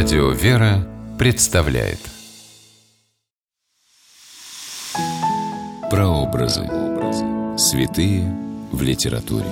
Радио «Вера» представляет Прообразы. Святые в литературе.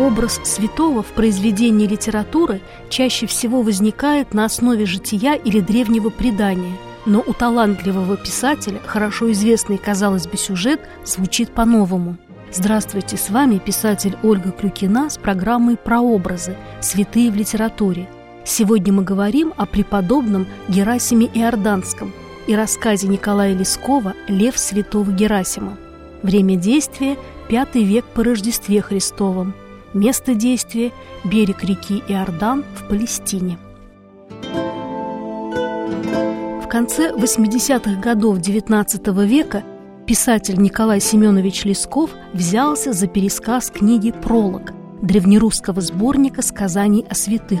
Образ святого в произведении литературы чаще всего возникает на основе жития или древнего предания, но у талантливого писателя хорошо известный, казалось бы, сюжет звучит по-новому. Здравствуйте, с вами писатель Ольга Клюкина с программой «Прообразы. Святые в литературе». Сегодня мы говорим о преподобном Герасиме Иорданском и рассказе Николая Лескова «Лев святого Герасима». Время действия – пятый век по Рождестве Христовом – Место действия – берег реки Иордан в Палестине. В конце 80-х годов XIX века писатель Николай Семенович Лесков взялся за пересказ книги «Пролог» древнерусского сборника сказаний о святых.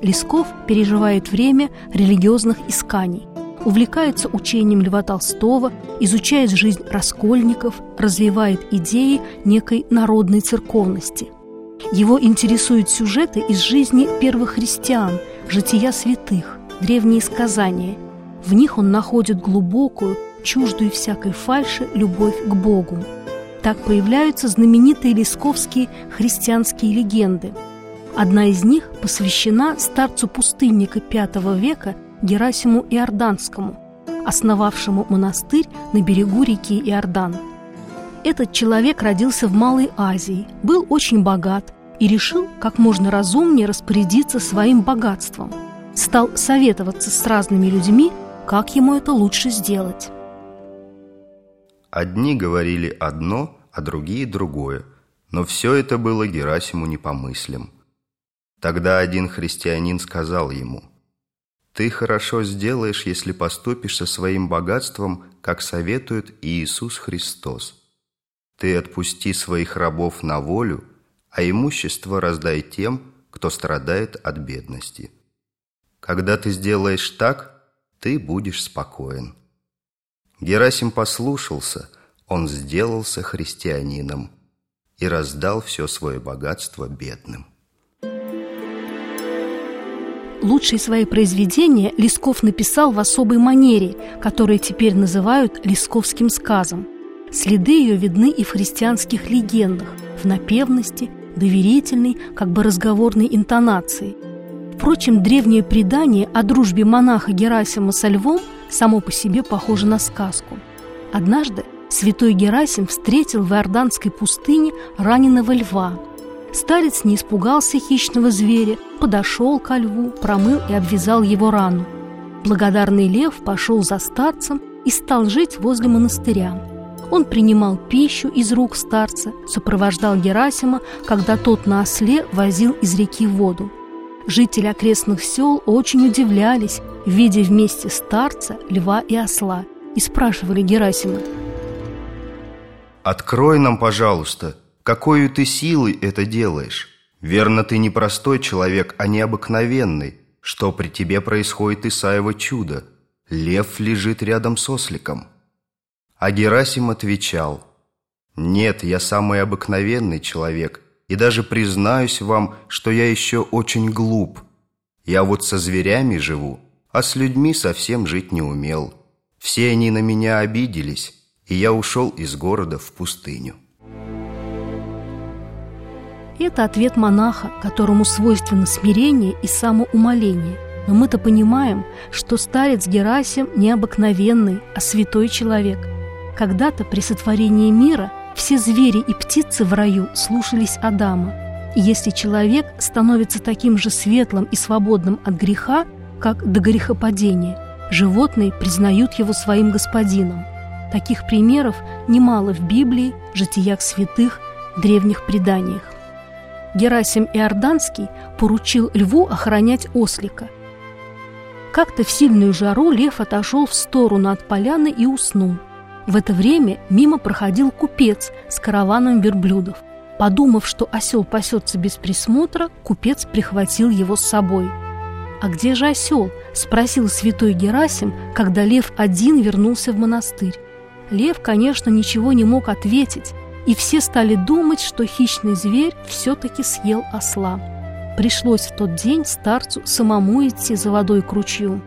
Лесков переживает время религиозных исканий, увлекается учением Льва Толстого, изучает жизнь раскольников, развивает идеи некой народной церковности – его интересуют сюжеты из жизни первых христиан, жития святых, древние сказания. В них он находит глубокую, чуждую всякой фальши любовь к Богу. Так появляются знаменитые лесковские христианские легенды. Одна из них посвящена старцу-пустынника V века Герасиму Иорданскому, основавшему монастырь на берегу реки Иордан – этот человек родился в Малой Азии, был очень богат и решил как можно разумнее распорядиться своим богатством. Стал советоваться с разными людьми, как ему это лучше сделать. Одни говорили одно, а другие другое, но все это было Герасиму не. Тогда один христианин сказал ему, «Ты хорошо сделаешь, если поступишь со своим богатством, как советует Иисус Христос. Ты отпусти своих рабов на волю, а имущество раздай тем, кто страдает от бедности. Когда ты сделаешь так, ты будешь спокоен. Герасим послушался, он сделался христианином и раздал все свое богатство бедным. Лучшие свои произведения Лесков написал в особой манере, которые теперь называют «лесковским сказом». Следы ее видны и в христианских легендах, в напевности, доверительной, как бы разговорной интонации. Впрочем, древнее предание о дружбе монаха Герасима со львом само по себе похоже на сказку. Однажды святой Герасим встретил в Иорданской пустыне раненого льва. Старец не испугался хищного зверя, подошел ко льву, промыл и обвязал его рану. Благодарный лев пошел за старцем и стал жить возле монастыря. Он принимал пищу из рук старца, сопровождал Герасима, когда тот на осле возил из реки воду. Жители окрестных сел очень удивлялись, видя вместе старца, льва и осла, и спрашивали Герасима. «Открой нам, пожалуйста, какой ты силой это делаешь? Верно, ты не простой человек, а необыкновенный. Что при тебе происходит Исаево чудо? Лев лежит рядом с осликом». А Герасим отвечал, «Нет, я самый обыкновенный человек, и даже признаюсь вам, что я еще очень глуп. Я вот со зверями живу, а с людьми совсем жить не умел. Все они на меня обиделись, и я ушел из города в пустыню». Это ответ монаха, которому свойственно смирение и самоумоление. Но мы-то понимаем, что старец Герасим необыкновенный, а святой человек – когда-то при сотворении мира все звери и птицы в раю слушались Адама. И если человек становится таким же светлым и свободным от греха, как до грехопадения, животные признают его своим господином. Таких примеров немало в Библии, житиях святых, древних преданиях. Герасим Иорданский поручил льву охранять ослика. Как-то в сильную жару лев отошел в сторону от поляны и уснул – в это время мимо проходил купец с караваном верблюдов. Подумав, что осел пасется без присмотра, купец прихватил его с собой. «А где же осел?» – спросил святой Герасим, когда Лев один вернулся в монастырь. Лев, конечно, ничего не мог ответить, и все стали думать, что хищный зверь все-таки съел осла. Пришлось в тот день старцу самому идти за водой к ручью.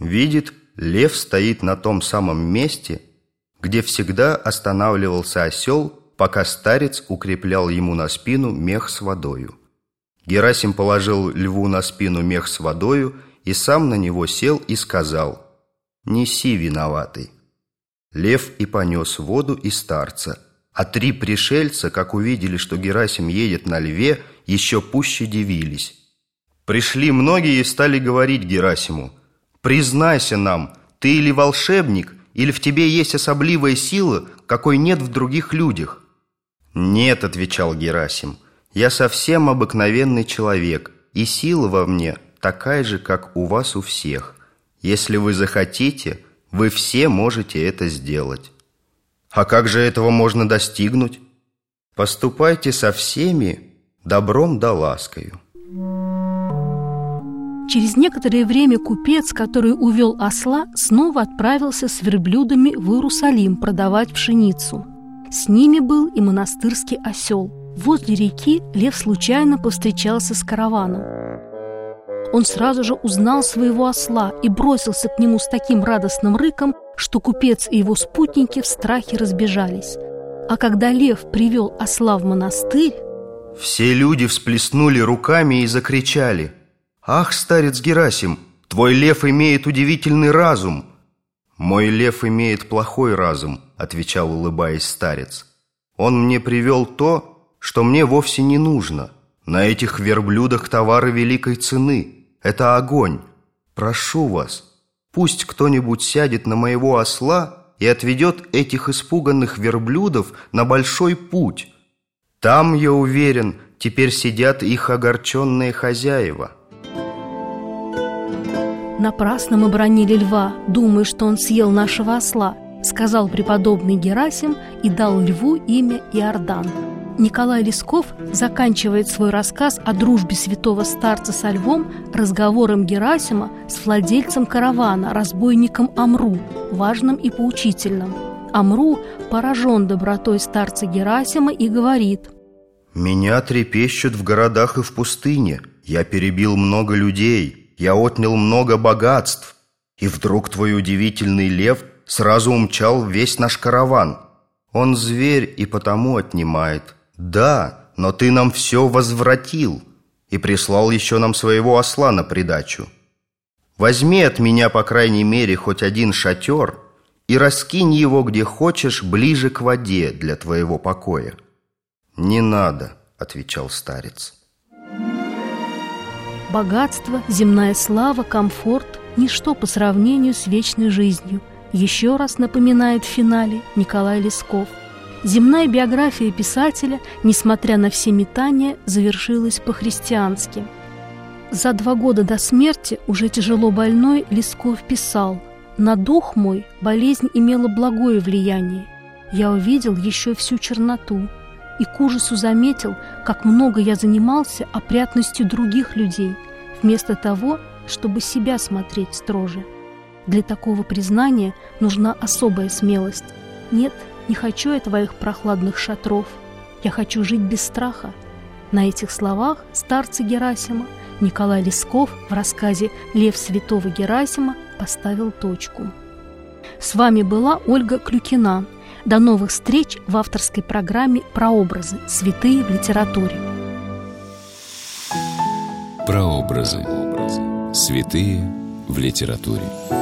Видит, лев стоит на том самом месте, где всегда останавливался осел, пока старец укреплял ему на спину мех с водою. Герасим положил льву на спину мех с водою и сам на него сел и сказал «Неси, виноватый». Лев и понес воду и старца, а три пришельца, как увидели, что Герасим едет на льве, еще пуще дивились. Пришли многие и стали говорить Герасиму, «Признайся нам, ты или волшебник, или в тебе есть особливая сила, какой нет в других людях?» «Нет», — отвечал Герасим, — я совсем обыкновенный человек, и сила во мне такая же, как у вас у всех. Если вы захотите, вы все можете это сделать. А как же этого можно достигнуть? Поступайте со всеми добром да ласкою. Через некоторое время купец, который увел осла, снова отправился с верблюдами в Иерусалим продавать пшеницу. С ними был и монастырский осел – Возле реки Лев случайно повстречался с караваном. Он сразу же узнал своего осла и бросился к нему с таким радостным рыком, что купец и его спутники в страхе разбежались. А когда Лев привел осла в монастырь... Все люди всплеснули руками и закричали. «Ах, старец Герасим, твой лев имеет удивительный разум!» «Мой лев имеет плохой разум», — отвечал, улыбаясь старец. «Он мне привел то, что мне вовсе не нужно. На этих верблюдах товары великой цены. Это огонь. Прошу вас, пусть кто-нибудь сядет на моего осла и отведет этих испуганных верблюдов на большой путь. Там, я уверен, теперь сидят их огорченные хозяева». «Напрасно мы бронили льва, думая, что он съел нашего осла», сказал преподобный Герасим и дал льву имя Иордан. Николай Лесков заканчивает свой рассказ о дружбе святого старца со львом разговором Герасима с владельцем каравана, разбойником Амру, важным и поучительным. Амру поражен добротой старца Герасима и говорит «Меня трепещут в городах и в пустыне. Я перебил много людей, я отнял много богатств. И вдруг твой удивительный лев сразу умчал весь наш караван. Он зверь и потому отнимает». «Да, но ты нам все возвратил и прислал еще нам своего осла на придачу. Возьми от меня, по крайней мере, хоть один шатер и раскинь его, где хочешь, ближе к воде для твоего покоя». «Не надо», — отвечал старец. Богатство, земная слава, комфорт – ничто по сравнению с вечной жизнью. Еще раз напоминает в финале Николай Лесков – Земная биография писателя, несмотря на все метания, завершилась по-христиански. За два года до смерти, уже тяжело больной, Лесков писал «На дух мой болезнь имела благое влияние. Я увидел еще всю черноту и к ужасу заметил, как много я занимался опрятностью других людей, вместо того, чтобы себя смотреть строже. Для такого признания нужна особая смелость. Нет – не хочу я твоих прохладных шатров. Я хочу жить без страха. На этих словах старцы Герасима Николай Лесков в рассказе «Лев святого Герасима» поставил точку. С вами была Ольга Клюкина. До новых встреч в авторской программе «Прообразы. Святые в литературе». Прообразы. Святые в литературе.